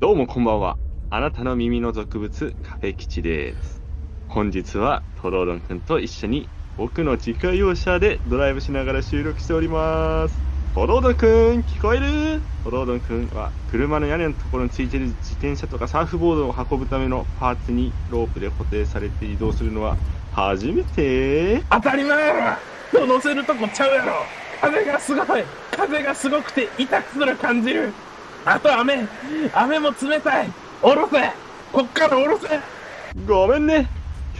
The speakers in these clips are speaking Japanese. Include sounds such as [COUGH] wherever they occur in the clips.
どうもこんばんは。あなたの耳の俗物、カフェ吉です。本日はトローロンくんと一緒に僕の自家用車でドライブしながら収録しております。トロードンくん、聞こえる？トロードンくんは車の屋根のところについている自転車とかサーフボードを運ぶためのパーツにロープで固定されて移動するのは初めて当たり前やろ乗せるとこちゃうやろ風がすごい風がすごくて痛くすら感じるあと雨。雨も冷たい。下ろせ。こっから下ろせ。ごめんね。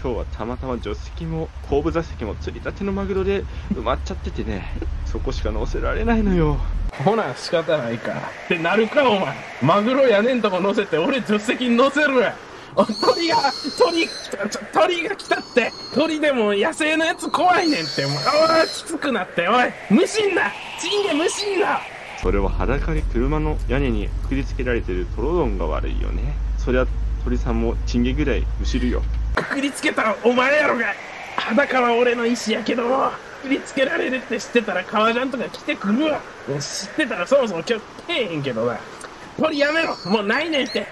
今日はたまたま助手席も後部座席も釣りたてのマグロで埋まっちゃっててね。[LAUGHS] そこしか乗せられないのよ。ほな仕方ないか。ってなるかお前。マグロやねんとこ乗せて俺助手席に乗せる。鳥が鳥来た鳥が来たって。鳥でも野生のやつ怖いねんって。もうおいきつくなって。おい無心な。チンゲ無心なそれは裸で車の屋根にくくりつけられてるトロドンが悪いよね。そりゃ鳥さんもチンゲぐらいむしるよ。くくりつけたらお前やろが裸は俺の意思やけどもくくりつけられるって知ってたら革ジャンとか着てくるわ。知ってたらそもそも今日来えへんけどな。鳥やめろ。もうないねんって。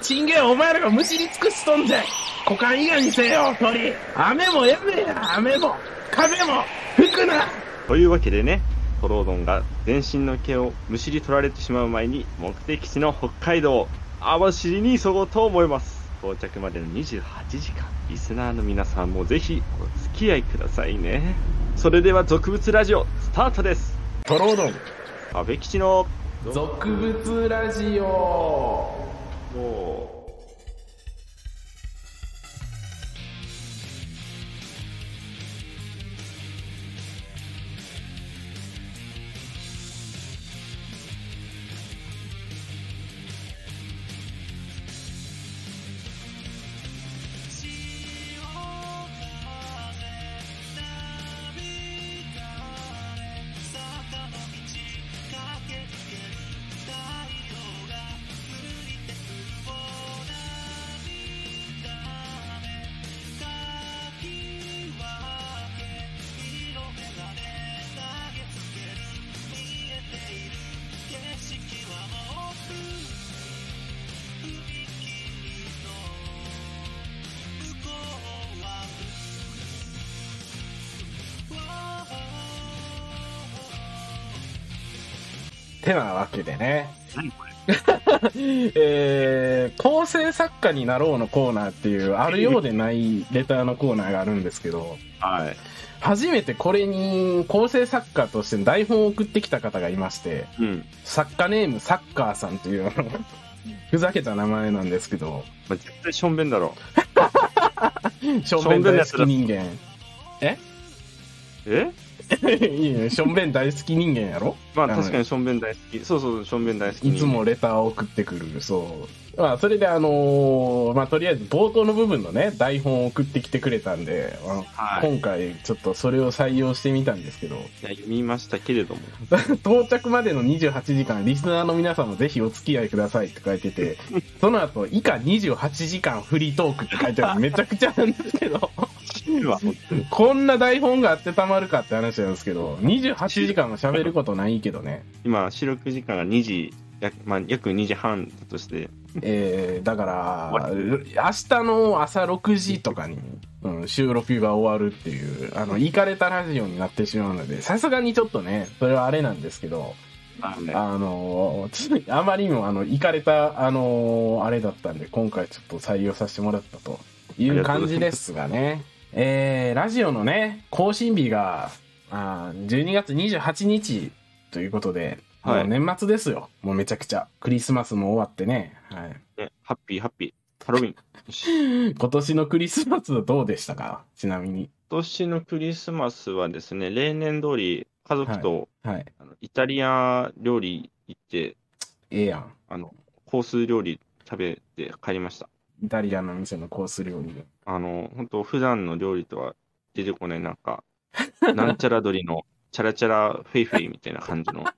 チンゲはお前らがむしり尽くしとんじゃ股間以外にせよ鳥。雨もやめや。雨も風も吹くな。というわけでねトロードンが全身の毛をむしり取られてしまう前に目的地の北海道。網走に急ごうと思います。到着までの28時間。リスナーの皆さんもぜひお付き合いくださいね。それでは俗物ラジオスタートです。トロードン。カフェ吉の。俗物ラジオ。もてけでね。う何これ？[LAUGHS] えー、構成作家になろうのコーナーっていう、あるようでないレターのコーナーがあるんですけど、はい。初めてこれに構成作家として台本を送ってきた方がいまして、うん。作家ネームサッカーさんという、ふざけた名前なんですけど、まあ、絶対しょんべんだろ。しょんべん大好き人間。え？いいね、しょんべん大好き人間やろ？まあ確かにしょんべん大好き。そうそうしょんべん大好きいつもレターを送ってくる、そう。まあ、それであのーまあ、とりあえず冒頭の部分のね、台本を送ってきてくれたんで、はい。今回ちょっとそれを採用してみたんですけど、いや読みましたけれども。[LAUGHS] 到着までの28時間、リスナーの皆さんもぜひお付き合いくださいって書いてて、その後、以下28時間フリートークって書いてある。めちゃくちゃなんですけど、こんな台本があってたまるかって話なんですけど、28時間は喋ることないけどね。今収録時間が2時約,、まあ、約2時半だとしてえー、だから、明日の朝6時とかに、うん、収録が終わるっていう、あの、行かれたラジオになってしまうので、さすがにちょっとね、それはあれなんですけど、まあのーあまりにも、あの、行かれた、あのーあれだったんで、今回ちょっと採用させてもらったという感じですがね。えー、ラジオのね、更新日が、あー12月28日ということで、はいもう年末ですよ。もうめちゃくちゃ。クリスマスも終わってね。はい。ねハッピーハッピーハロウィン [LAUGHS] 今年のクリスマスどうでしたか？ちなみに。今年のクリスマスはですね例年通り家族と、はい。あのイタリア料理行ってええやん。あのコース料理食べて帰りましたイタリアの店のコース料理で。あの本当普段の料理とは出てこないなんか [LAUGHS] なんちゃら鶏のチャラチャラフェイフェイみたいな感じの [LAUGHS]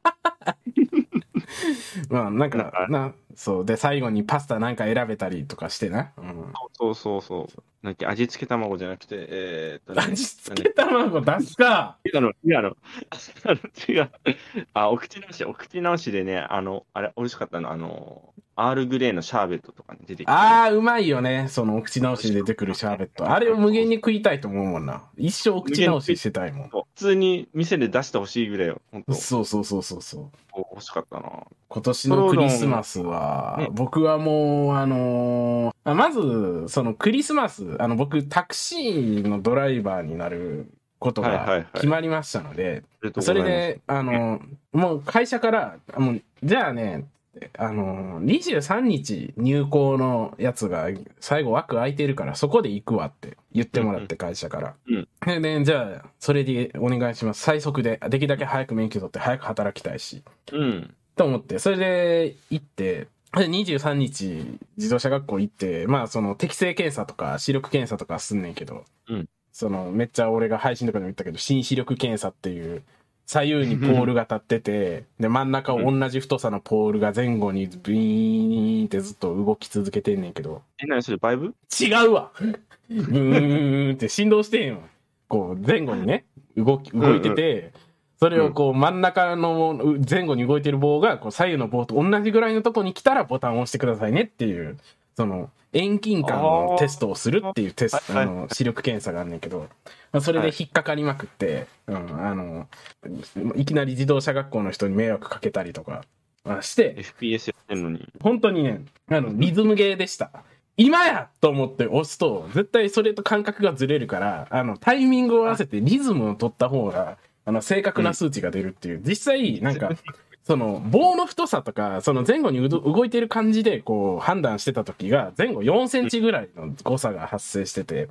まあ、なんかなんか、な、そう。で、最後にパスタなんか選べたりとかしてな。うん。そうそうそうなんだっけ、味付け卵じゃなくて、えー、っとね、味付け卵出すか。違うの、違うの [LAUGHS] 違う。あ、お口直し、お口直しでね、あの、あれ、美味しかったの、あの、アールグレーのシャーベットとかに出てきて、あー、うまいよね。そのお口直しで出てくるシャーベット。あれを無限に食いたいと思うもんな。一生お口直ししてたいもん。普通に店で出してほしいぐらいよ。本当そうそうそうそうそう。欲しかったな。今年のクリスマスはね、僕はもう、あのーあまず、そのクリスマス、あの、僕、タクシーのドライバーになることがはいはいはい決まりましたので、ありがとうごそれで、あの、もう会社から、もう、じゃあね、あの、23日入校のやつが最後枠空いてるからそこで行くわって言ってもらって会社から。うんでね、じゃあ、それでお願いします。最速で、できるだけ早く免許取って早く働きたいし。うん。と思って、それで行って、で23日自動車学校行って、まあその適正検査とか視力検査とかすんねんけど、うんそのめっちゃ俺が配信とかでも言ったけど、新視力検査っていう、左右にポールが立ってて、で真ん中を同じ太さのポールが前後にビーンってずっと動き続けてんねんけど、え、何それ、バイブ？違うわ。ブーンって振動してんわ。こう前後にね、動き、動いてて、それをこう真ん中のう前後に動いてる棒がこう左右の棒と同じぐらいのとこに来たらボタンを押してくださいねっていう、その遠近感のテストをするっていうテスト、はいはいあの、視力検査があんねんけど、まあそれで引っかかりまくって、うん、あの、いきなり自動車学校の人に迷惑かけたりとかまあして、FPS やってんのに。本当にね、あの、リズムゲーでした。今やと思って押すと、絶対それと感覚がずれるから、あの、タイミングを合わせてリズムを取った方が、あの、正確な数値が出るっていう。実際、なんか、その、棒の太さとか、その前後に動いてる感じで、こう、判断してた時が、前後4センチぐらいの誤差が発生してて、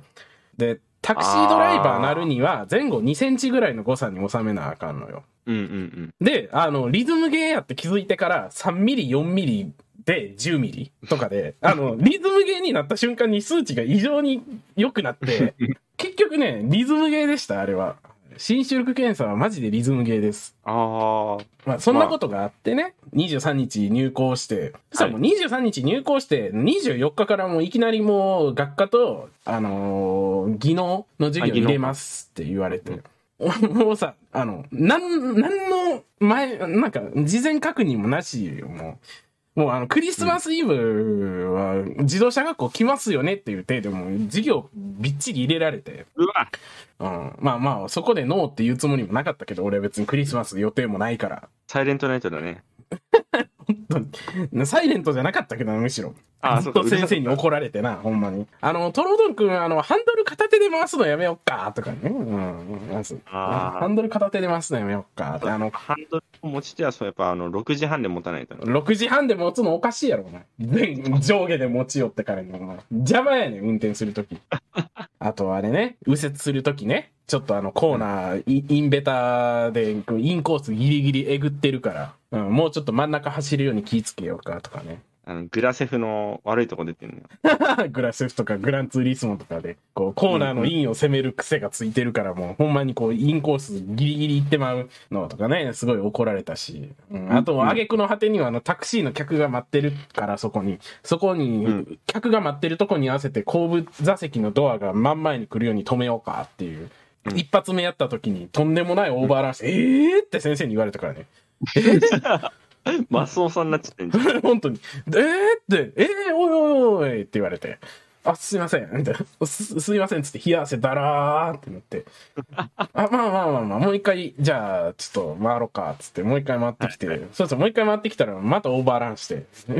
で、タクシードライバーなるには、前後2センチぐらいの誤差に収めなあかんのよ。うんうんうん。で、あの、リズムゲーやって気づいてから3ミリ、4ミリで10ミリとかで、あの、[LAUGHS] リズムゲーになった瞬間に数値が異常に良くなって、[LAUGHS] 結局ね、リズムゲーでした、あれは。新視力検査はマジでリズムゲーです。ああ。まあ、そんなことがあってね、23日入校して、そしたらもう23日入校して、24日からもういきなりもう学科と、あのー技能の授業入れますって言われて。もうさ、あの、なん、なんの前、なんか、事前確認もなしよ、もう。もうあの、クリスマスイブは自動車学校来ますよねっていう体でもう授業びっちり入れられて。うわうん。まあまあ、そこでノーって言うつもりもなかったけど、俺は別にクリスマス予定もないから。サイレントナイトだね。本当にサイレントじゃなかったけどな、むしろ。あそうか先生に怒られてな、ほんまに。あの、トロドン君、あの、ハンドル片手で回すのやめよっか、とかね。うん。まずハンドル片手で回すのやめよっか、って。あの、ハンドルを持ち手はそう、やっぱあの、6時半で持たないとね。6時半で持つのおかしいやろ、お前。全上下で持ち寄ってからに。邪魔やねん、運転するとき。[LAUGHS] あとあれね、右折するときね、ちょっとあのコーナー、イインベタで、インコースギリギリえぐってるから、うん、もうちょっと真ん中走るように気ぃつけようかとかね。あの、グラセフの悪いとこ出てるのよ。[LAUGHS] グラセフとかグランツーリスモとかで、こう、コーナーのインを攻める癖がついてるから、もう、[LAUGHS] ほんまにこう、インコースギリギリ行ってまうのとかね、すごい怒られたし、うん、あと、挙句の果てには、あの、タクシーの客が待ってるから、そこに、そこうにん、客が待ってるとこに合わせて、後部座席のドアが真ん前に来るように止めようかっていう。うん一発目やった時に、とんでもないオーバーランして、えーって先生に言われたからね。[LAUGHS] マスオさんになっちゃってんじゃん。[LAUGHS] 本当に。えーって、えー、おいおいおいって言われて。あ、すいません。みたいな。す、すいません。つって、冷や汗だらーってなって。あ、まあまあまあまあ、もう一回、じゃあ、ちょっと回ろうか。つって、もう一回回ってきて。そうそう、もう一回回ってきたら、またオーバーランして。え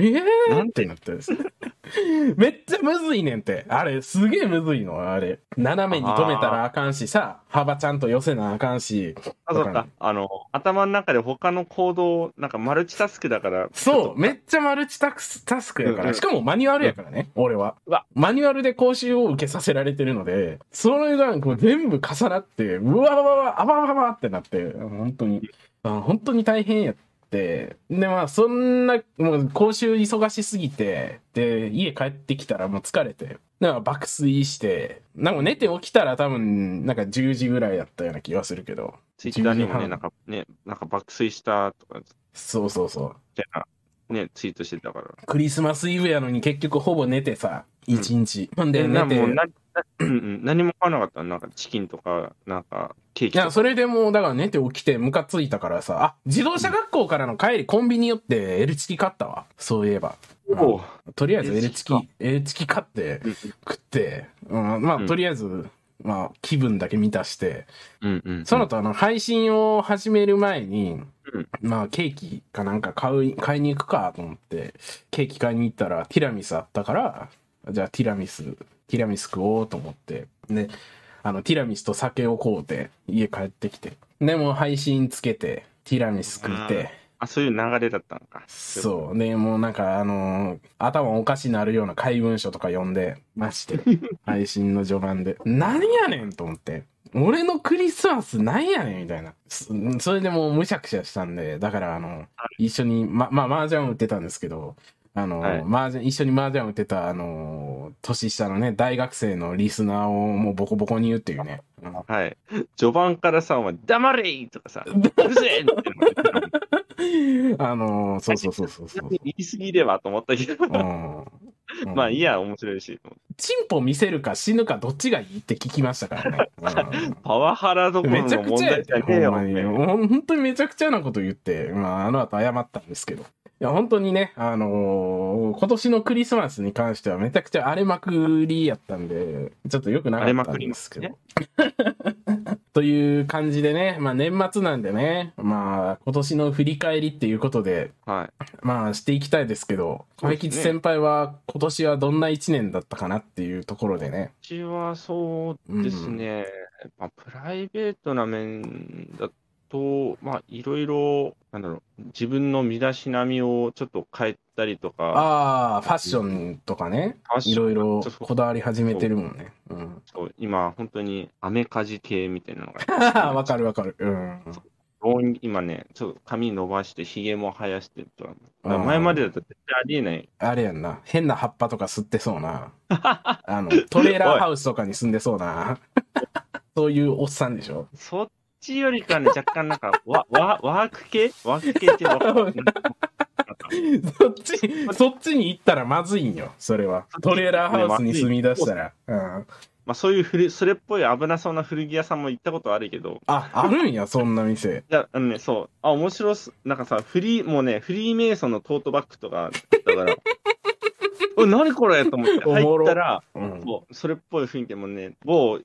ー？ってなって。[LAUGHS] めっちゃむずいねんって。あれ、すげえむずいの、あれ。斜めに止めたらあかんしさ、幅ちゃんと寄せなあかんし。あ、そうか。あの、頭の中で他の行動、なんかマルチタスクだから。そう、めめっちゃマルチタスタスクやから。うんうんしかもマニュアルやからね、俺は。うわマニュアルで講習を受けさせられてるので、それがこう全部重なって、うわわわわ、あわわわってなって、本当に、あ本当に大変やって。で、まあ、そんな、もう講習忙しすぎて、で、家帰ってきたらもう疲れて、なんか爆睡して、なんか寝て起きたら多分、なんか10時ぐらいやったような気がするけど。ツイッターにも10時半ね、なんかね、なんか爆睡したとか、みそうそうそう。たいな、ね、ツイートしてたから。クリスマスイブやのに結局ほぼ寝てさ、一日。ほんで寝て。何も買わなかったの？なんかチキンとか、なんかケーいや、キとか。それでもう、だから寝て起きてムカついたからさ、あ、自動車学校からの帰りコンビニ寄って L チキ買ったわ。そういえば。おうとりあえず L チキ L チキ買ってうん食って、うん、まあ、うんとりあえず、まあ、気分だけ満たして、うんうん。その後あの、配信を始める前に、うんまあ、ケーキかなんか買う、買いに行くかと思って、ケーキ買いに行ったらティラミスあったから、じゃあティラミス、ティラミス食おうと思って、で、あの、ティラミスと酒を買うて、家帰ってきて。でも配信つけて、ティラミス食って、あ、そういう流れだったのか。そう。で、もうなんか、あのー頭おかしになるような怪文書とか読んでまして、[LAUGHS] 配信の序盤で。何やねんと思って。俺のクリスマスなんやねんみたいな。そそれでもうむしゃくしゃしたんで、だからあの、一緒に、ま、まあ、麻雀を打ってたんですけど、あの、はい麻雀、一緒に麻雀を打ってた、あの、年下のね、大学生のリスナーをもうボコボコに言うっていうね。うんはい。序盤からさ、お前、黙れとかさ、うるせえって [LAUGHS] あの、そうそうそうそうそう。言い過ぎればと思ったけど、うんうん [LAUGHS] まあいいや、面白いし。チンポ見せるか死ぬかどっちがいいって聞きましたからね。パワハラどうんころの問題じゃねえよ。本当にめちゃくちゃなこと言って、まあ、あの後謝ったんですけど。いや、本当にね、あのー今年のクリスマスに関してはめちゃくちゃ荒れまくりやったんで、ちょっと良くなかったんですけど。[LAUGHS] という感じでね、まあ年末なんでね、まあ今年の振り返りっていうことで、はい。まあしていきたいですけど、そうですね先輩は今年はどんな一年だったかなっていうところでね。うちはそうですね、まあ、プライベートな面だと、まあ、いろいろ、なんだろう、自分の身だしなみをちょっと変えたりとか、ああ、ファッションとかね、いろいろそうそうこだわり始めてるもんね。うん。そう今、本当にアメカジ系みたいなのが [LAUGHS] わかるわかる。うん。今ね、ちょっと髪伸ばして、ひげも生やしてとか、だからあー前までだと絶対ありえない。あれやんな。変な葉っぱとか吸ってそうな。[LAUGHS] あの、トレーラーハウスとかに住んでそうな。[LAUGHS] そういうおっさんでしょそっちよりかね、若干なんか、ワワワーク系？ワーク系ってわかる [LAUGHS] そっち、そっちに行ったらまずいんよ、それは。トレーラーハウスに住み出したら。うん。まあそういう古それっぽい危なそうな古着屋さんも行ったことあるけど、あ、あるんや、そんな店。いや、あのね、そう、あ、面白っす。なんかさ、フリー、もうね、フリーメイソンのトートバッグとかあったから、[LAUGHS] [LAUGHS] おい、何これと思って入ったら、うん。そうそれっぽい雰囲気でもね、某、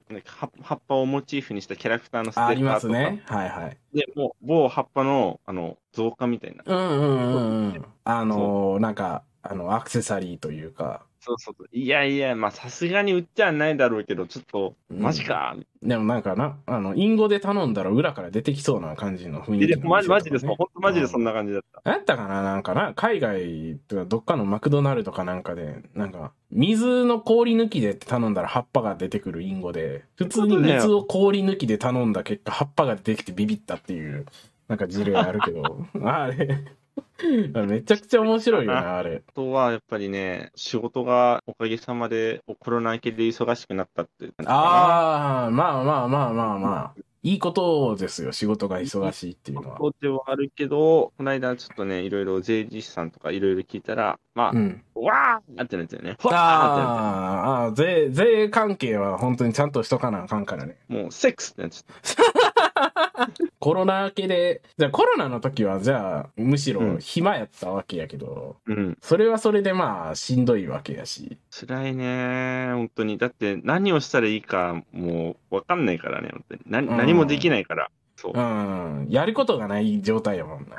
葉っぱをモチーフにしたキャラクターのステッカーとかありますね。はいはい。で、もう、某葉っぱの、あの、造花みたいな。うんうんうんうん。あのー、なんか、あの、アクセサリーというか。そうそうそう。いやいや、まあ、さすがに売っちゃないだろうけど、ちょっと、うんマジか。でもなんかな、あの、インゴで頼んだら裏から出てきそうな感じの雰囲気のいやマジマジでそう、本当マジでそんな。な感じだった。何やったかななんかな、海外とかどっかのマクドナルドかなんかで、なんか、水の氷抜きでって頼んだら葉っぱが出てくるインゴで、普通に水を氷抜きで頼んだ結果葉っぱが出てきてビビったっていう、なんか事例あるけど、[LAUGHS] あれめちゃくちゃ面白いよな、あれ。あとは、やっぱりね、仕事がおかげさまで、コロナ明けで忙しくなったっていう感じかな。ああ、まあまあまあまあまあ。いいことですよ、仕事が忙しいっていうのは。そうではあるけど、この間ちょっとね、いろいろ税理士さんとかいろいろ聞いたら、まあ、うん。わーってなってるね。わーってなっあーあー、税、税関係は本当にちゃんとしとかなあかんからね。もう、セックスってなっちゃった。[LAUGHS] [LAUGHS] コロナ明けで、じゃあコロナの時はじゃあ、むしろうん暇やったわけやけど、うん。それはそれでまあ、しんどいわけやし。辛いね、本当に。だって、何をしたらいいか、もう、わかんないからね、本当に。なうん何もできないから。そうう。ん。やることがない状態やもんな。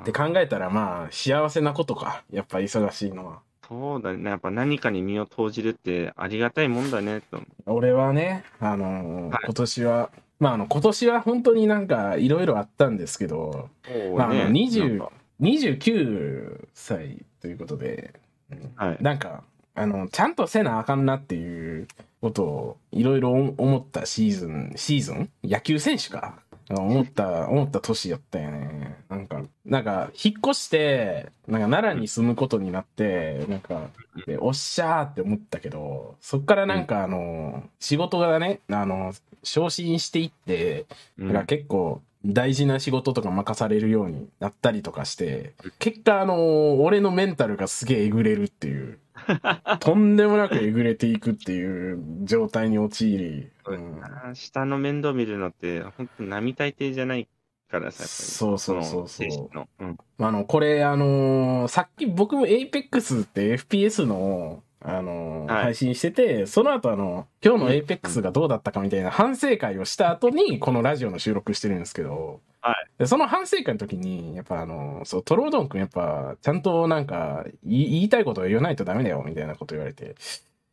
って考えたらまあ、幸せなことか。やっぱ忙しいのは。そうだね。やっぱ何かに身を投じるってありがたいもんだね、と。俺はね、あのーはい今年は、まああの、今年は本当になんかいろいろあったんですけど、まあ、あのね20なんか29歳ということで、うんはい。なんか、あの、ちゃんとせなあかんなっていうことをいろいろ思ったシーズン、シーズン？野球選手か？思った、思った年やったよね。なんか、なんか、引っ越して、なんか奈良に住むことになって、なんか、でおっしゃーって思ったけど、そっからなんかあの、仕事がね、あの、昇進していって、うん結構大事な仕事とか任されるようになったりとかして、結果あの、俺のメンタルがすげええぐれるっていう。[LAUGHS] とんでもなくえぐれていくっていう状態に陥り、うん下の面倒見るのって、本当並大抵じゃないからさ、そうそうそうそう。うん。あの、これ、あのーさっき僕も Apex って FPS の、あのーはい。配信してて、その後あの、今日の Apex がどうだったかみたいな反省会をした後に、このラジオの収録してるんですけど、はい。でその反省会の時に、やっぱあのーそう、トロードン君やっぱ、ちゃんとなんか、言い言いたいことを言わないとダメだよ、みたいなこと言われて、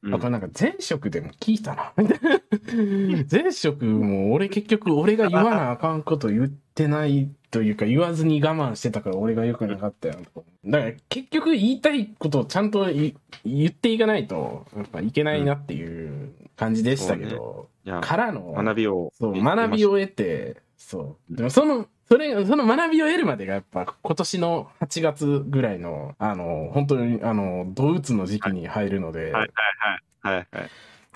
うん。あ、これなんか前職でも聞いたな、みたいな。[LAUGHS] 前職も俺結局俺が言わなあかんこと言ってないというか言わずに我慢してたから俺が良くなかったよ。だから結局言いたいことをちゃんと言言っていかないとやっぱいけないなっていう感じでしたけど、いや、からの学びを。そう、学びを得て、そう。でもその、それ、その学びを得るまでがやっぱ今年の8月ぐらいの、あの、本当に、あの、ドウツの時期に入るので、はいはいはいはい。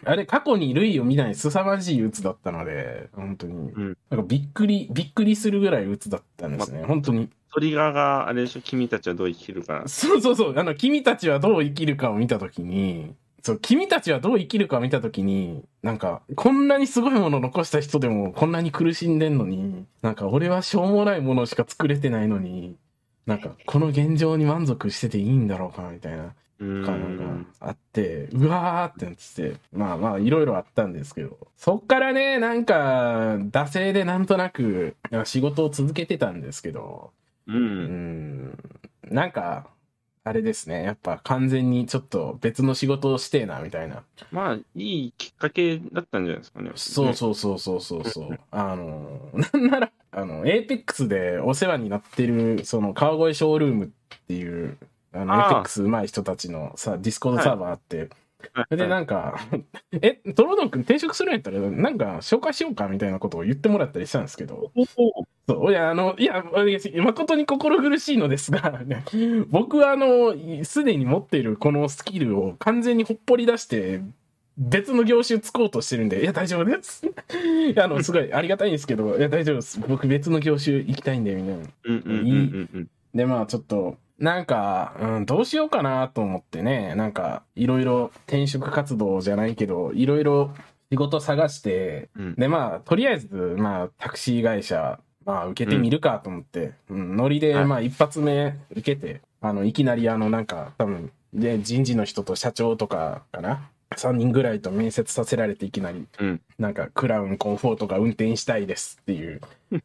あれ、過去に類を見ない凄まじい鬱だったので、本当に。んなんかびっくり、びっくりするぐらい鬱だったんですね。本当に。トリガーがあれでしょ、君たちはどう生きるかな。そうそうそう。あの、君たちはどう生きるかを見たときに、そう、君たちはどう生きるかを見たときに、なんか、こんなにすごいものを残した人でもこんなに苦しんでんのに、なんか俺はしょうもないものしか作れてないのに、なんか、この現状に満足してていいんだろうか、みたいな。うーかなんん。かあって、うわーってなってて、まあまあいろいろあったんですけど、そっからね、なんか、惰性でなんとなく仕事を続けてたんですけど、う。うんん、なんか、あれですね、やっぱ完全にちょっと別の仕事をしてえな、みたいな。まあ、いいきっかけだったんじゃないですかね。そうそうそうそうそうそう。[LAUGHS] あの、なんなら、あの、エーペックスでお世話になってる、その、川越ショールームっていう、あの、エああーペックス上手い人たちのさ、ディスコードサーバーあって、はいで、なんか、え、トロドン君転職するんやったら、なんか、紹介しようかみたいなことを言ってもらったりしたんですけど、そう、いや、あの、いや、誠に心苦しいのですが、ね [LAUGHS] 僕は、あの、すでに持っているこのスキルを完全にほっぽり出して、別の業種つこうとしてるんで、いや、大丈夫です。いや、あの、すごいありがたいんですけど、いや、大丈夫です。僕別の業種行きたいんで、みたいな。うんうんうんうんうん。で、まあちょっと、なんか、うん、どうしようかなと思ってね、なんか、いろいろ転職活動じゃないけど、いろいろ仕事探して、うん。で、まあ、とりあえず、まあ、タクシー会社、まあ、受けてみるかと思って、うん、ノリで、はい。まあ、一発目受けて、あの、いきなり、あの、なんか、多分、で、人事の人と社長とかかな、3人ぐらいと面接させられていきなり、うんなんか、クラウンコンフォートが運転したいですっていう。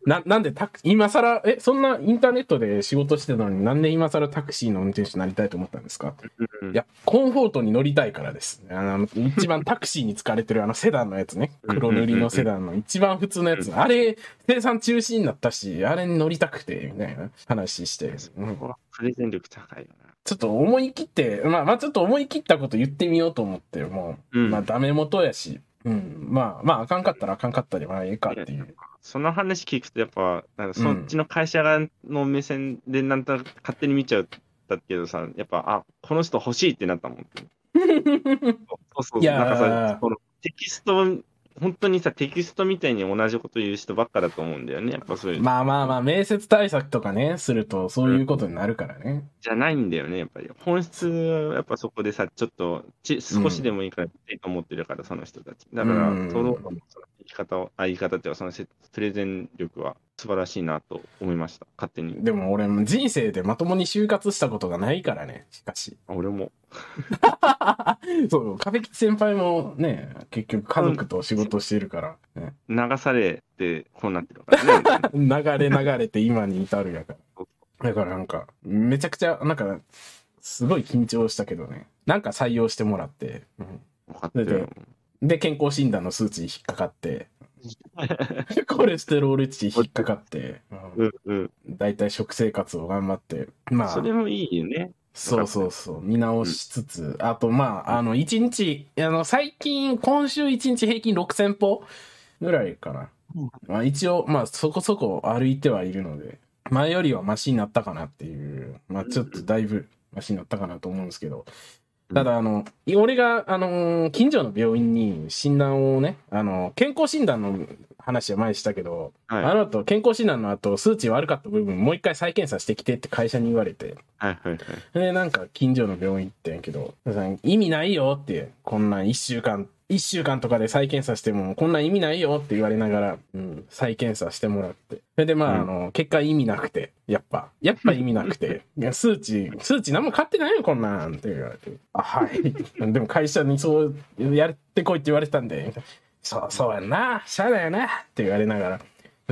な、なんでタク、今更、え、そんなインターネットで仕事してたのになんで今更タクシーの運転手になりたいと思ったんですか？うんいや、コンフォートに乗りたいからです。あの、一番タクシーに使われてるあのセダンのやつね。黒塗りのセダンの一番普通のやつ。あれ、生産中止になったし、あれに乗りたくて、みたいな話して。うんプレゼン力高いよな。ちょっと思い切って、まあまあちょっと思い切ったこと言ってみようと思って、もう、うん。まあダメ元やし、うん、まあまああかんかったらあかんかったで、まあええかっていう。その話聞くと、やっぱ、なんかそっちの会社側の目線でなんとなく勝手に見ちゃったけどさ、やっぱ、あ、この人欲しいってなったもん。[LAUGHS] そうそう、いやーなんかさ、このテキスト、本当にさ、テキストみたいに同じこと言う人ばっかだと思うんだよね。やっぱそういう、まあまあまあ、面接対策とかね、するとそういうことになるからね。じゃないんだよね、やっぱり。本質はやっぱそこでさ、ちょっとち、少しでもいいからって思ってるから、その人たち。だから、うんトローのその生き方を、あ、言い方っていうか、そのせプレゼン力は素晴らしいなと思いました。勝手に。でも俺、人生でまともに就活したことがないからね、しかし。俺も。[LAUGHS] そう、壁吉先輩もね、結局家族と仕事してるから、ね流されて、こうなってるからね。[LAUGHS] 流れ流れて今に至るやから。だからなんか、めちゃくちゃ、なんか、すごい緊張したけどね。なんか採用してもらって、うん。で、健康診断の数値に引っかかって、[LAUGHS] コレステロール値引っかかって、ううん。うん。ん、だいたい食生活を頑張って、まあ、それもいいよね。そうそうそう、見直しつつ、あと、まあ、あの、1日、あの、最近、今週1日平均6000歩ぐらいかな。まあ、一応、まあ、そこそこ歩いてはいるので、前よりはマシになったかなっていう、まあ、ちょっとだいぶマシになったかなと思うんですけど、ただ、あの、俺が、あのー近所の病院に診断をね、あの、健康診断の話は前にしたけど、はい。あの後、健康診断の後、数値悪かった部分、もう一回再検査してきてって会社に言われて、はいはいはい。で、なんか、近所の病院行ってんやけど、意味ないよって、こんなん一週間、一週間とかで再検査しても、こんなん意味ないよって言われながら、うん、再検査してもらって。それで、まあ、うんあの、結果意味なくて、やっぱ、やっぱ意味なくて、いや数値、数値何も買ってないよ、こんなんって言われて。あ、はい。[LAUGHS] でも会社にそうやってこいって言われてたんで、そう、そうやんな、しゃあだよな、って言われながら。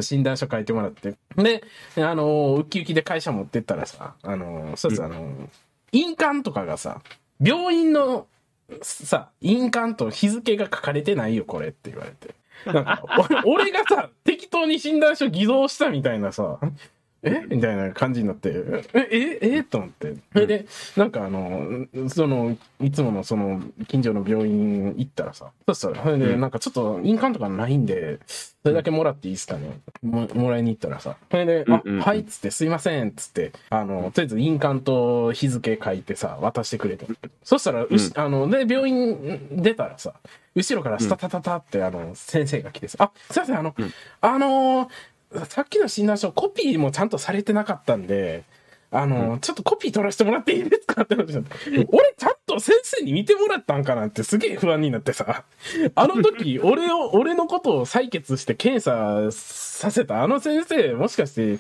診断書書いてもらって。で、あの、ウッキウキで会社持ってったらさ、あの、そうです、あの、印鑑とかがさ、病院のさ、印鑑と日付が書かれてないよ、これって言われて。なんか、俺がさ、適当に診断書偽造したみたいなさ、え？みたいな感じになって、え、え、え？と思って。それで、なんかあの、その、いつものその、近所の病院行ったらさ、そしたら、それで、うん。なんかちょっと印鑑とかないんで、それだけもらっていいですかね？ももらいに行ったらさ、それで、あはいっつって、すいませんっつって、あの、とりあえず印鑑と日付書いてさ、渡してくれて。そしたら、うし、あの、で、病院出たらさ、後ろからスタタタタって、あの、先生が来てさ、あ、すいません、あの、うん。あのーさっきの診断書、コピーもちゃんとされてなかったんで、あのーちょっとコピー取らせてもらっていいですかって話になって [LAUGHS] 俺ちゃんと先生に見てもらったんかなってすげえ不安になってさ、[LAUGHS] あの時、俺を、俺のことを採血して検査させたあの先生、もしかして、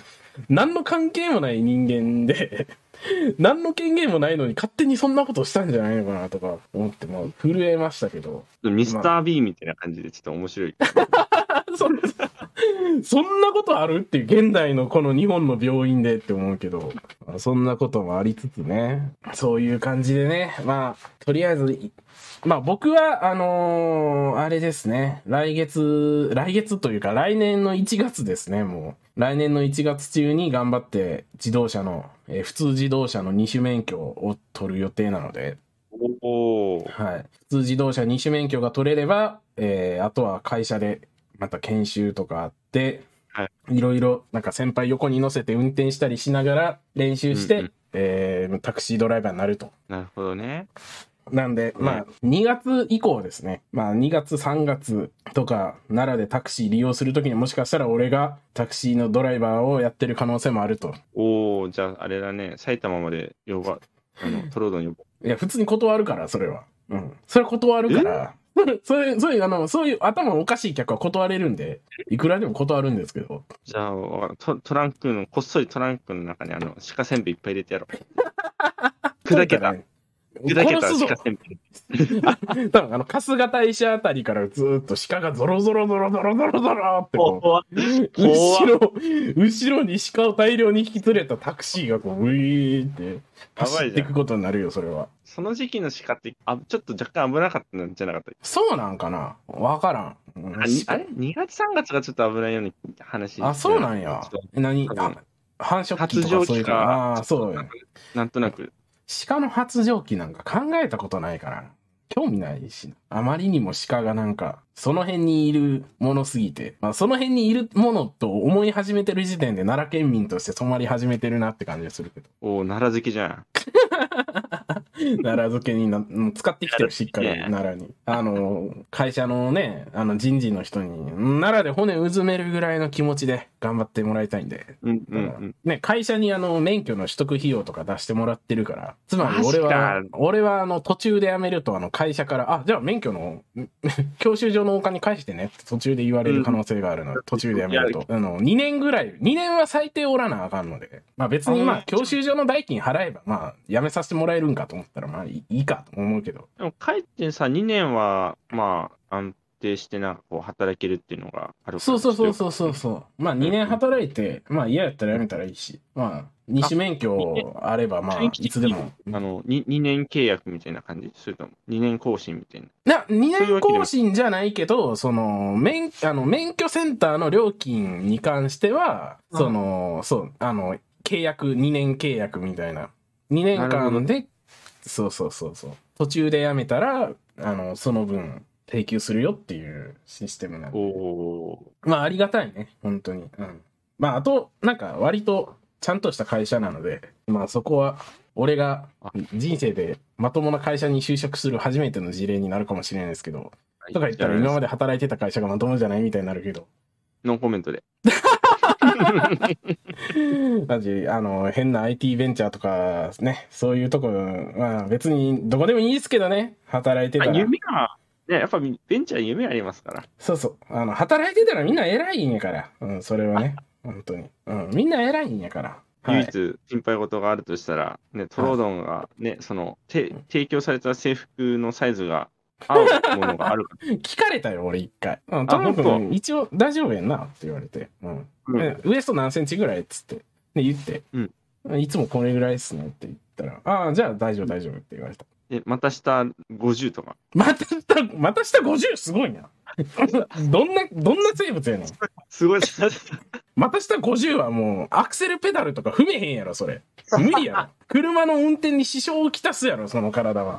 何の関係もない人間で、[LAUGHS] 何の権限もないのに勝手にそんなことしたんじゃないのかなとか思って、まあ、震えましたけど。ミスター B みたいな感じでちょっと面白い。[LAUGHS] そんな、そんなことある？っていう、現代のこの日本の病院でって思うけど、まあそんなこともありつつね、そういう感じでね、まあ、とりあえずい、まあ僕は、あのーあれですね、来月、来月というか来年の1月ですね、もう。来年の1月中に頑張って自動車の、えー普通自動車の二種免許を取る予定なので、おー。はい。普通自動車二種免許が取れれば、えー、あとは会社でまた研修とかあって、はいろいろ、なんか先輩横に乗せて運転したりしながら練習して、うんうんえータクシードライバーになると。なるほどね。なんで、うんまあ、2月以降ですね。まあ、2月、3月とか、奈良でタクシー利用するときにもしかしたら俺がタクシーのドライバーをやってる可能性もあると。おー、じゃああれだね、埼玉まで呼ば、あの、[LAUGHS] トロードに呼ぼいや、普通に断るから、それは。うん。それ断るから。[LAUGHS] そういう、そういう、あの、そういう頭おかしい客は断れるんで、いくらでも断るんですけど。う。じゃあト、トランクの、こっそりトランクの中にあの、鹿せんべいいっぱい入れてやろう。[LAUGHS] 砕けた。ね。砕けた鹿せんべい。[LAUGHS] 多分あの、春日大社あたりからずーっと鹿がゾロゾロゾロゾロゾロゾロってこう、後ろ、後ろに鹿を大量に引き連れたタクシーがこう、ウィーって走っていくことになるよ、それは。その時期の鹿って、あ、ちょっと若干危なかったんじゃなかった？そうなんかな？わからん。うんあにあれ ?2 月3月がちょっと危ないような話。あ、そうなんや。え何？繁殖期発とかかそういうか。ああー、そうや。なんとなく。鹿の発情期なんか考えたことないから。興味ないしな。あまりにも鹿がなんか、その辺にいるものすぎて、まあ、その辺にいるものと思い始めてる時点で奈良県民として染まり始めてるなって感じがするけど。おー、奈良好きじゃん。[LAUGHS] [LAUGHS] 奈良漬けにな、もう使ってきてるしっかり奈良に。あの、会社のね、あの人事の人に、奈良で骨うずめるぐらいの気持ちで頑張ってもらいたいんで。うんうんうん。ね、会社にあの、免許の取得費用とか出してもらってるから。つまり俺マはジ、俺はあの、途中で辞めるとあの、会社から、あ、じゃあ免許の、[LAUGHS] 教習所のお金返してねって途中で言われる可能性があるので、途中で辞めると。あの、2年ぐらい、2年は最低おらなあかんので。まあ別にまあ、教習所の代金払えば、まあ、辞めさせてもらえるんかと思ったら、まあいいかと思うけど。でも帰ってさ、2年は、まあ、安定してなんかこう、働けるっていうのがあるそうそうそうそうそうそう。まあ2年働いて、まあ嫌やったら辞めたらいいし、まあ二種免許あればまあいつでも。あの、2, 2年契約みたいな感じそれとも、2年更新みたいな。な、2年更新じゃないけど、その、免、あの、免許センターの料金に関しては、うんその、そう、あの、契約、2年契約みたいな。2年間で、そうそうそうそう。途中で辞めたら、あの、その分、請求するよっていうシステムなんで。まあ、ありがたいね。本当に。うん。まあ、あと、なんか、割と、ちゃんとした会社なので、まあそこは、俺が人生でまともな会社に就職する初めての事例になるかもしれないですけど、とか言ったら今まで働いてた会社がまともじゃないみたいになるけど、ノーコメントで。[LAUGHS] マジ、あの、変な IT ベンチャーとか、ね、そういうとこ、まあ別にどこでもいいですけどね、働いてたら。夢が、ね、やっぱベンチャー夢ありますから。そうそう。あの、働いてたらみんな偉いんやから。うん、それはね。本当に。うん、みんな偉いんやから。はい。唯一心配事があるとしたら、ね、トロードンがね、その、て提供された制服のサイズが合うものがあるか [LAUGHS] 聞かれたよ、俺一回。うん、トロン本君、一応大丈夫やんなって言われて。うん。うんえウエスト何センチぐらいっつって。で、言って。うんいつもこれぐらいっすねって言ったら、ああ、じゃあ大丈夫大丈夫って言われた。で、また下50とか？また下、また下50すごいな。[LAUGHS] どんな、どんな生物やねん。すごい、また下50はもう、アクセルペダルとか踏めへんやろ、それ。無理やろ。車の運転に支障をきたすやろ、その体は。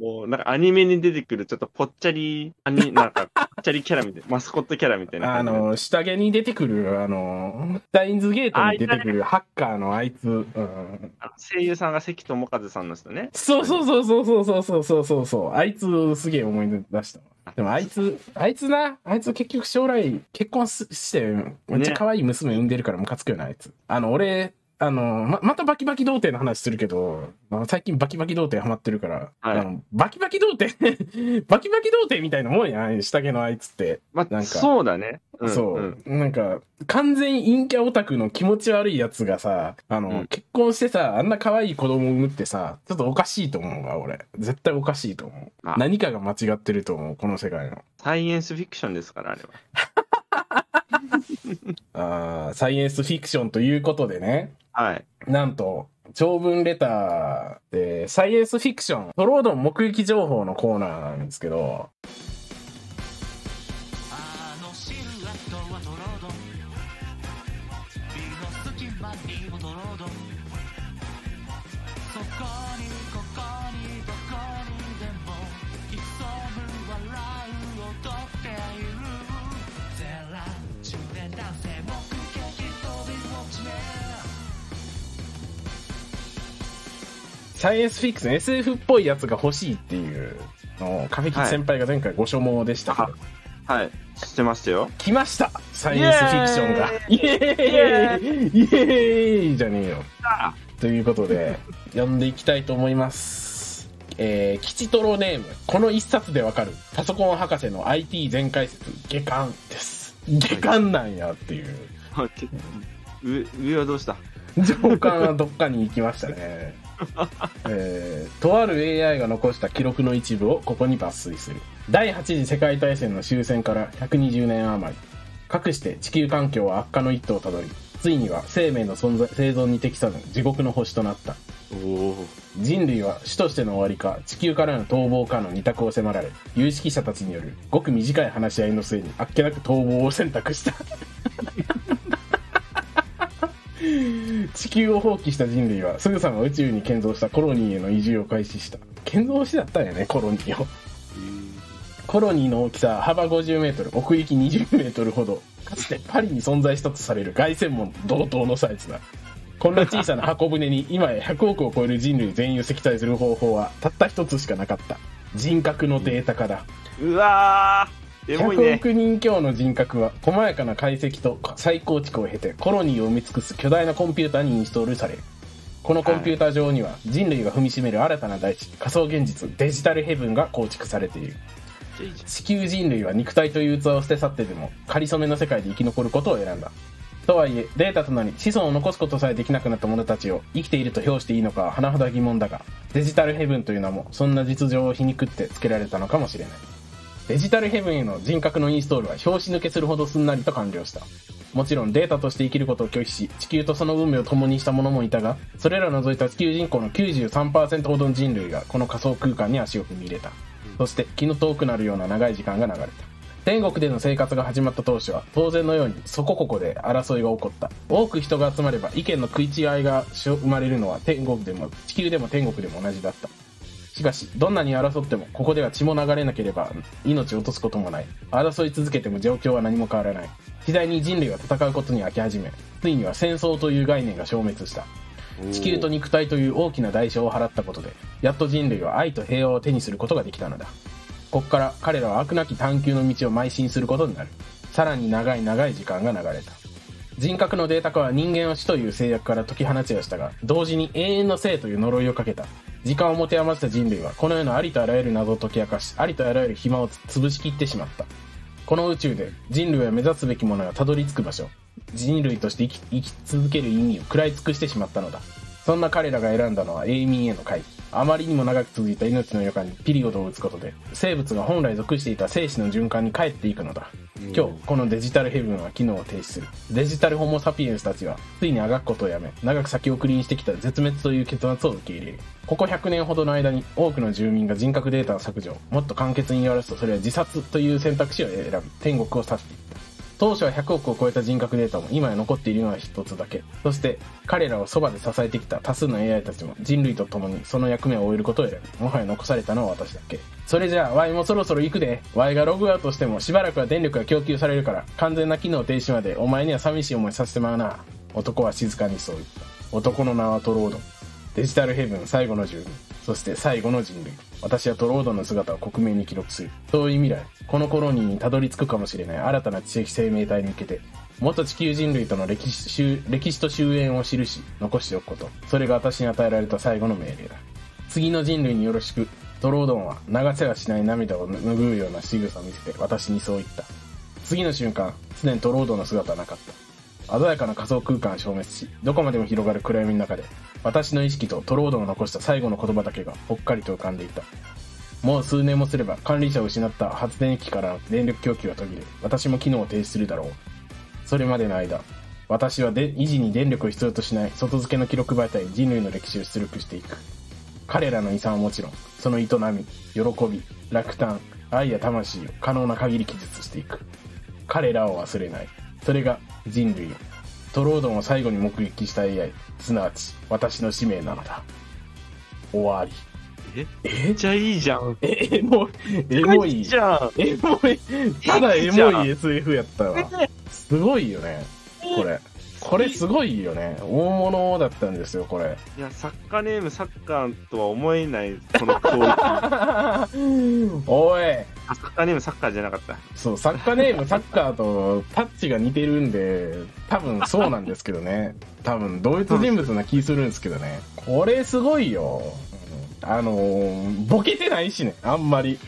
もう、なんかアニメに出てくるちょっとぽっちゃり、アニ、なんか、ぽっちゃりキャラみたいな、マスコットキャラみたいなあ。の、下着に出てくる、あの、ダインズゲートに出てくるハッカーのあいつ。うん、あの声優さんが関智和さんの人ね。そうそうそうそうそうそうそうそうそうそう。あいつすげえ思い出したわ。でもあいつ、あいつな、あいつ結局将来結婚すして、めっちゃ可愛い娘産んでるからムカつくよな、あいつ。あの、俺、あの、ま、またバキバキ童貞の話するけど、あの最近バキバキ童貞ハマってるから、はいあのバキバキ童貞？[LAUGHS] バキバキ童貞みたいなもんやん、下着のあいつって。まあ、なんかそうだね。うん、そう、んなんか、完全陰キャオタクの気持ち悪いやつがさ、あの、うん結婚してさ、あんな可愛い子供を産むってさ、ちょっとおかしいと思うわ、俺。絶対おかしいと思う。あ何かが間違ってると思う、この世界の。サイエンスフィクションですから、あれは。[LAUGHS] [LAUGHS] あーサイエンスフィクションということでね、はい。なんと、長文レターで、サイエンスフィクション、トロードン目撃情報のコーナーなんですけど、サイエンスフィクション、SF っぽいやつが欲しいっていうのを、カフェキ先輩が前回ご所望でしたけど、はい。知ってましたよ。来ましたサイエンスフィクションが。イエーイイエーイじゃねえよ。ということで、読んでいきたいと思います。えー、吉トロネーム、この一冊でわかる、パソコン博士の IT 全解説、下巻です。下巻なんやっていう。上、上はどうした？上巻はどっかに行きましたね。[LAUGHS] えーとある AI が残した記録の一部をここに抜粋する。第8次世界大戦の終戦から120年余り。かくして地球環境は悪化の一途をたどり、ついには生命の存在生存に適さぬ地獄の星となった。人類は死としての終わりか地球からの逃亡かの二択を迫られ有識者たちによるごく短い話し合いの末にあっけなく逃亡を選択した [LAUGHS] 地球を放棄した人類はすぐさま宇宙に建造したコロニーへの移住を開始した。建造しだったんやねコロニーを。コロニーの大きさは幅50メートル奥行き20メートルほど。かつてパリに存在したとされる凱旋門同等のサイズだこんな小さな箱舟に今や100億を超える人類全員を積載する方法はたった一つしかなかった。人格のデータ化だ。うわー、100ね。億人強の人格は細やかな解析と再構築を経てコロニーを埋め尽くす巨大なコンピューターにインストールされるこのコンピューター上には人類が踏みしめる新たな大地仮想現実デジタルヘブンが構築されている。地球人類は肉体という器を捨て去ってでも仮初めの世界で生き残ることを選んだ。とはいえデータとなり子孫を残すことさえできなくなった者たちを生きていると評していいのかは甚だ疑問だがデジタルヘブンという名もそんな実情を皮肉って付けられたのかもしれないデジタルヘブンへの人格のインストールは拍子抜けするほどすんなりと完了した。もちろんデータとして生きることを拒否し地球とその運命を共にした者もいたがそれらを除いた地球人口の93%ほどの人類がこの仮想空間に足を踏み入れた。そして気の遠くなるような長い時間が流れた。天国での生活が始まった当初は当然のようにそこここで争いが起こった。多く人が集まれば意見の食い違いが生まれるのは天国でも地球でも天国でも同じだった。しかし、どんなに争っても、ここでは血も流れなければ、命を落とすこともない。争い続けても状況は何も変わらない。次第に人類は戦うことに飽き始め、ついには戦争という概念が消滅した。地球と肉体という大きな代償を払ったことで、やっと人類は愛と平和を手にすることができたのだ。ここから彼らは悪なき探求の道を邁進することになる。さらに長い長い時間が流れた。人格のデータ化は人間を死という制約から解き放ちはしたが、同時に永遠の生という呪いをかけた。時間を持て余した人類は、この世のありとあらゆる謎を解き明かし、ありとあらゆる暇を潰しきってしまった。この宇宙で人類は目指すべきものがたどり着く場所。人類として生き続ける意味を食らい尽くしてしまったのだ。そんな彼らが選んだのは永眠への回避。あまりにも長く続いた命の余暇にピリオドを打つことで、生物が本来属していた生死の循環に帰っていくのだ。今日、このデジタルヘブンは機能を停止する。デジタルホモ・サピエンスたちは、ついにあがくことをやめ、長く先送りにしてきた絶滅という結末を受け入れる。ここ100年ほどの間に、多くの住民が人格データを削除。もっと簡潔に言われると、それは自殺という選択肢を選び、天国を去っていった。当初は100億を超えた人格データも今や残っているのは一つだけ。そして、彼らをそばで支えてきた多数の AI たちも人類と共にその役目を終えることを選び、もはや残されたのは私だけ。それじゃあ、ワイもそろそろ行くで。ワイがログアウトしてもしばらくは電力が供給されるから、完全な機能停止までお前には寂しい思いさせてまうな。男は静かにそう言った。男の名はトロード。デジタルヘブン最後の住民。そして最後の人類。私はトロードンの姿を克明に記録する。そうい未来、このコロニーにたどり着くかもしれない新たな知的生命体に向けて、元地球人類との歴史歴史と終焉を記し、残しておくこと。それが私に与えられた最後の命令だ。次の人類によろしく。トロードンは流せはしない涙を拭うような仕草を見せて私にそう言った。次の瞬間、すでにトロードンの姿はなかった。鮮やかな仮想空間を消滅し、どこまでも広がる暗闇の中で、私の意識とトロードが残した最後の言葉だけがぽっかりと浮かんでいた。もう数年もすれば管理者を失った発電機からの電力供給は途切れ、私も機能を停止するだろう。それまでの間、私はで維持に電力を必要としない外付けの記録媒体に人類の歴史を出力していく。彼らの遺産はもちろん、その営み、喜び、落胆、愛や魂を可能な限り記述していく。彼らを忘れない。それが人類よ。トロードンを最後に目撃した AI、すなわち私の使命なのだ。終わり。え？え？めっちゃいいじゃん。え、エモい、エモい。じゃん。エモい。ただエモい SF やったわ。すごいよね、これ。これすごいよね。大物だったんですよ、これ。いや、サッカーネームサッカーとは思えない、このクオリティ。あ [LAUGHS] おい。サッカーネームサッカーじゃなかった。そう、サッカーネームサッカーとタッチが似てるんで、多分そうなんですけどね。多分同一人物な気するんですけどね。これすごいよ。うんあのーボケてないしね、あんまり。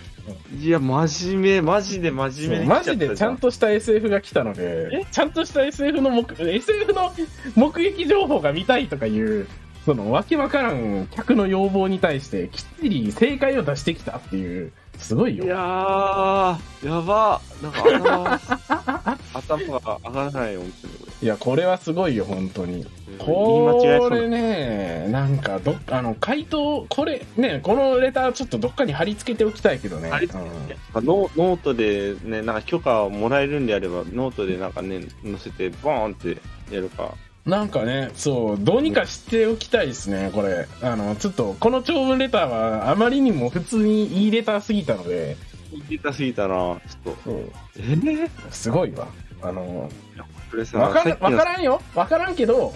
いや、真面目、マジで真面目にマジでちゃんとした SF が来たので、ちゃんとした SF の目、SF の目撃情報が見たいとかいう、そのわけわからん客の要望に対してきっちり正解を出してきたっていう、すごいよ。いやー、やば。なんか頭、[LAUGHS] 頭が上がらないよ、本当に。いや、これはすごいよ、本当に。これね、なんか、どっあの、回答、これ、ね、このレターちょっとどっかに貼り付けておきたいけどね。貼り付、ノートでね、なんか許可をもらえるんであれば、ノートでなんかね、載せて、ボーンってやるか。うんなんかね、そう、どうにかしておきたいですね、これ。あの、ちょっと、この長文レターは、あまりにも普通にいいレターすぎたので、聞いたすぎたな、ちょっと。そうえー、すごいわ。あの、これさ、わかさっきのらわからんよわからんけど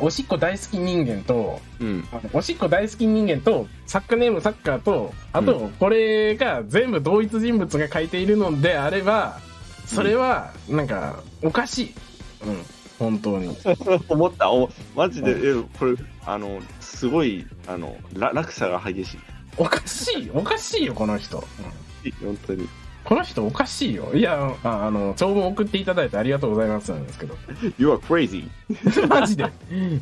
おしっこ大好き人間と、うん。あのおしっこ大好き人間と、サッカーネームサッカーと、あと、これが全部同一人物が書いているのであれば、それは、なんか、おかしい。うん、本当に。[LAUGHS] 思った、おマジで、え、これ、あの、すごい、あの、ら落差が激しい。おかしい、おかしいよ、この人。うん本当に。この人おかしいよ。いや、ああの、長文送っていただいてありがとうございますなんですけど。You are crazy. [LAUGHS] マジで、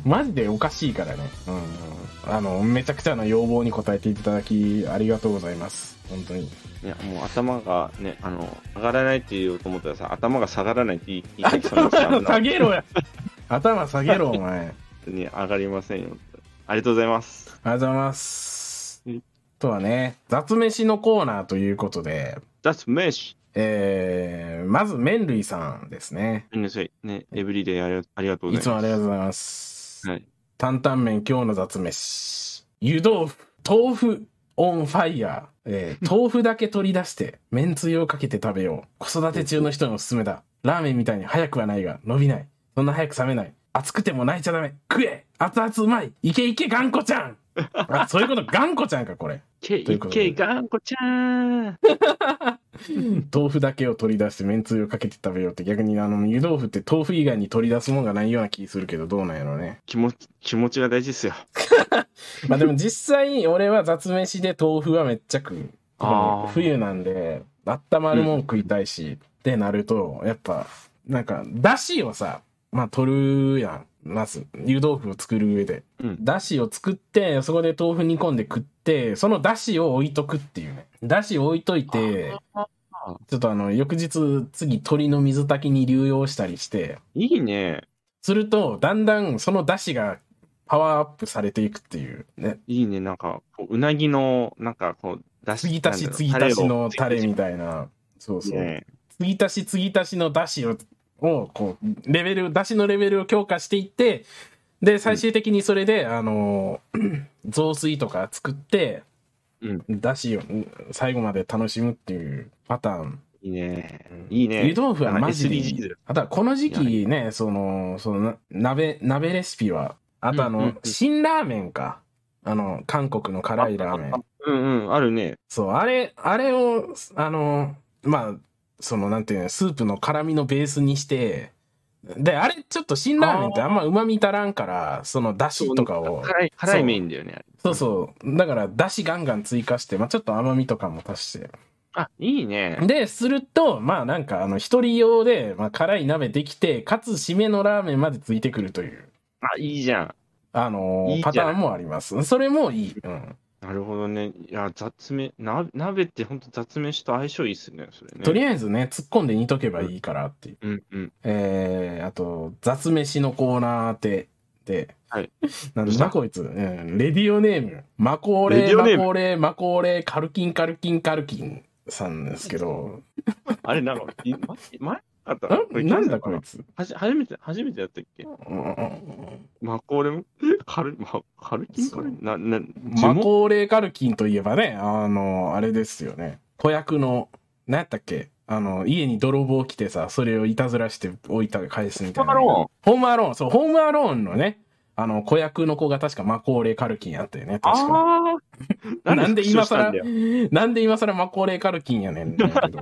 マジでおかしいからね。うんうん。あの、めちゃくちゃな要望に応えていただき、ありがとうございます。本当に。いや、もう頭がね、あの、上がらないって言おうと思ったらさ、頭が下がらないって言い言いた下げろや。頭下げろ、お前。に [LAUGHS] 上がりませんよ。ありがとうございます。がとうございますうん。とはね、雑飯のコーナーということで、That's mesh! えー、まず麺類さんですね。みんなさい。ね、エブリデイありがありがとうごいつもあざいます。りがとうございます。はい。担々麺今日の雑飯。湯豆腐。豆腐オンファイヤー。えー [LAUGHS] 豆腐だけ取り出して、めんつゆをかけて食べよう。子育て中の人におすすめだ。ラーメンみたいに早くはないが、伸びない。そんな早く冷めない。熱くても泣いちゃダメ。食え熱々うまいいけいけ頑固ちゃんあ、そういうこと、頑固ちゃんか、これ。けということでいけがんこちゃん。[LAUGHS] 豆腐だけを取り出してめんつゆをかけて食べようって逆にあの湯豆腐って豆腐以外に取り出すもんがないような気するけどどうなんやろね。[LAUGHS] 気持ち、気持ちが大事ですよ。[LAUGHS] まあでも実際俺は雑飯で豆腐はめっちゃ食う。冬なんで温まるもん食いたいし、ってなるとやっぱなんかだしをさまあ取るやん。まず湯豆腐を作る上で。うん。だしを作ってそこで豆腐煮込んで食ってそのだしを置いとくっていうね。だしを置いといてあちょっとあの翌日次鶏の水炊きに流用したりしていいね。するとだんだんそのだしがパワーアップされていくっていうね。いいね。なんか、こううなぎの、なんかこう、だ継ぎ足し継ぎ足しのタレみたいな。そうそう。ね。継ぎ足し継ぎ足しのだしを、をこう、レベル、だしのレベルを強化していって、で、最終的にそれで、あの、[CLEARS THROAT] 雑炊とか作って、うんだしをうん最後まで楽しむっていうパターン。いいね。いいね。湯豆腐はマジであとはこの時期ね、その、そのな鍋、鍋レシピは、あとあの、うんうんうん辛ラーメンか。あの、韓国の辛いラーメン。うんうん、あるね。そう、あれ、あれを、あの、まあ、その、なんていうの、スープの辛みのベースにして、で、あれ、ちょっと辛ラーメンってあんま旨味足らんから、その、だしとかを、辛い、辛いメインだよね。そうそう、だから、だしガンガン追加して、まあちょっと甘みとかも足して。あ、いいね。で、すると、まあなんか、あの、一人用で、まあ辛い鍋できて、かつ締めのラーメンまでついてくるという、あ、いいじゃん。あのいいいパターンもあります。それもいい。うん。なるほどね。いや、雑め、な鍋って本当雑飯と相性いいっすね、それね。とりあえずね、突っ込んで煮とけばいいからっていう。うんうん。えー、あと、雑飯のコーナーって、で、はい。なんだこいつ、うん、レディオネーム、マコーレマコーレー、マコーレー、カルキン、カルキン、カルキンさんですけど、あれなのい前前あった。んなんだこいつ？はじ初めて、初めてやったっけ？うんまあ、これも、カル、ま、カルキンカルな、な、マコーレー、カルキンといえばね、あの、あれですよね。子役の、何やったっけ？あの、家に泥棒来てさ、それをいたずらして置いた返すみたいな。ホームアロホームアローン、そう、ホームアローンのね、あの、子役の子が確かマコーレー、カルキンやったよね、確か。[LAUGHS] なんで今更なんで今更マコーレーカルキンやねん。だけど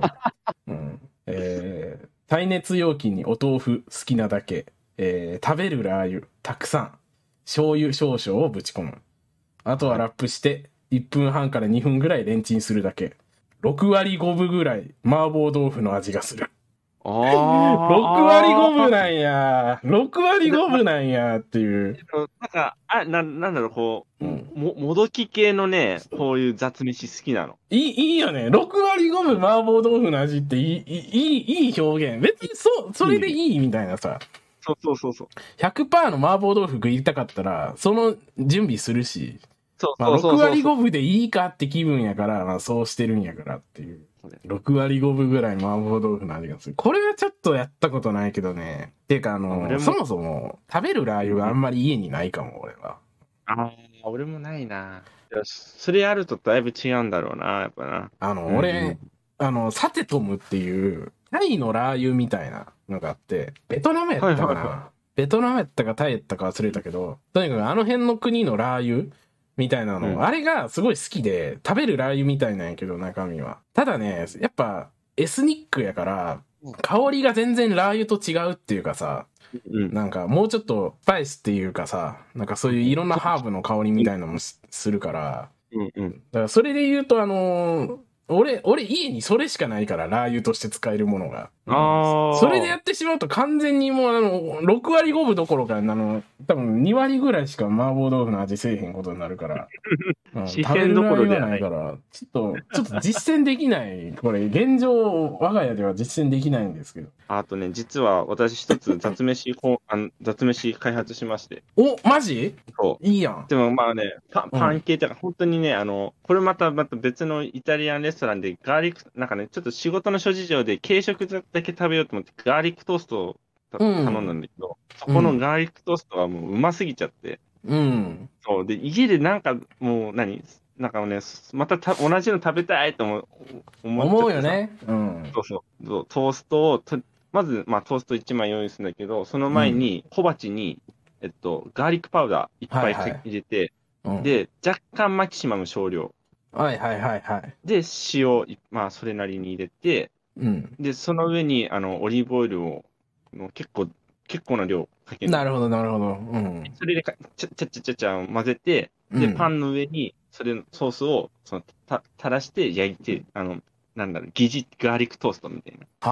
うん、えー耐熱容器にお豆腐好きなだけ、えー食べるラー油たくさん、醤油少々をぶち込む。あとはラップして、1分半から2分ぐらいレンチンするだけ。6割5分ぐらい麻婆豆腐の味がする。あ6あ。割5分なんや。6割5分なんやっていう。なんか、あ、な、なんだろう、こう、うんも、もどき系のね、こういう雑飯好きなの。いい、いいよね。6割5分麻婆豆腐の味っていい、いい、いい表現。別にそう、それでいいみたいなさ。そうそうそうそう。100%の麻婆豆腐食いたかったら、その準備するし、まあ、そうそうそう6そう。割5分でいいかって気分やから、まあそうしてるんやからっていう。6割5分ぐらい麻婆豆腐の味がする。これはちょっとやったことないけどね。ていうかあの俺、もそもそも食べるラー油があんまり家にないかも、俺は。ああ、俺もないな。それやるとだいぶ違うんだろうな、やっぱな。あの、うん俺、あの、サテトムっていう、タイのラー油みたいなのがあって、ベトナムやったかな、はいはいはベトナムやったかタイやったか忘れたけど、とにかくあの辺の国のラー油みたいなの、うんあれがすごい好きで、食べるラー油みたいなんやけど、中身は。ただね、やっぱ、エスニックやからうん、香りが全然ラー油と違うっていうかさ、うん。なんかもうちょっとスパイスっていうかさ、なんかそういういろんなハーブの香りみたいなのもすするから、うんうん。だからそれで言うと、あのー俺、俺家にそれしかないから、ラー油として使えるものが。あーそれでやってしまうと完全にもうあの、6割5分どころか、あの、多分2割ぐらいしか麻婆豆腐の味せえへんことになるから。[LAUGHS] うん四川どころではないから、ちょっと、ちょっと実践できない。これ、現状、我が家では実践できないんですけど。あとね、実は私一つ雑飯こうあの、[LAUGHS] 雑飯開発しまして。お、マジ？そう。いいやん。でもまあね、パうんパン系とか、本当にね、あの、これまた、また別のイタリアンレストランでガーリック、なんかね、ちょっと仕事の諸事情で軽食だけ食べようと思って、ガーリックトーストを頼んだんだけど、そこのガーリックトーストはもううますぎちゃって、うん。そう。で、家でなんかもう何、なんかね、またた同じの食べたいと思思うよ。ね。うん。そうそうそう。トーストをと、まず、まあ、トースト1枚用意するんだけど、その前に、小鉢に、えっと、ガーリックパウダーいっぱいはいはい入れて、うん、で、若干マキシマム少量。はいはいはいはい。で、塩、いまあ、それなりに入れて、うん。で、その上に、あの、オリーブオイルを、の結構、結構な量かける。なるほどなるほど。うん。それでか、ちゃちゃちゃちゃちゃ混ぜて、で、うんパンの上に、それのソースを、その、た、垂らして焼いて、あの、なんだろう、疑似ガーリックトーストみたいな。は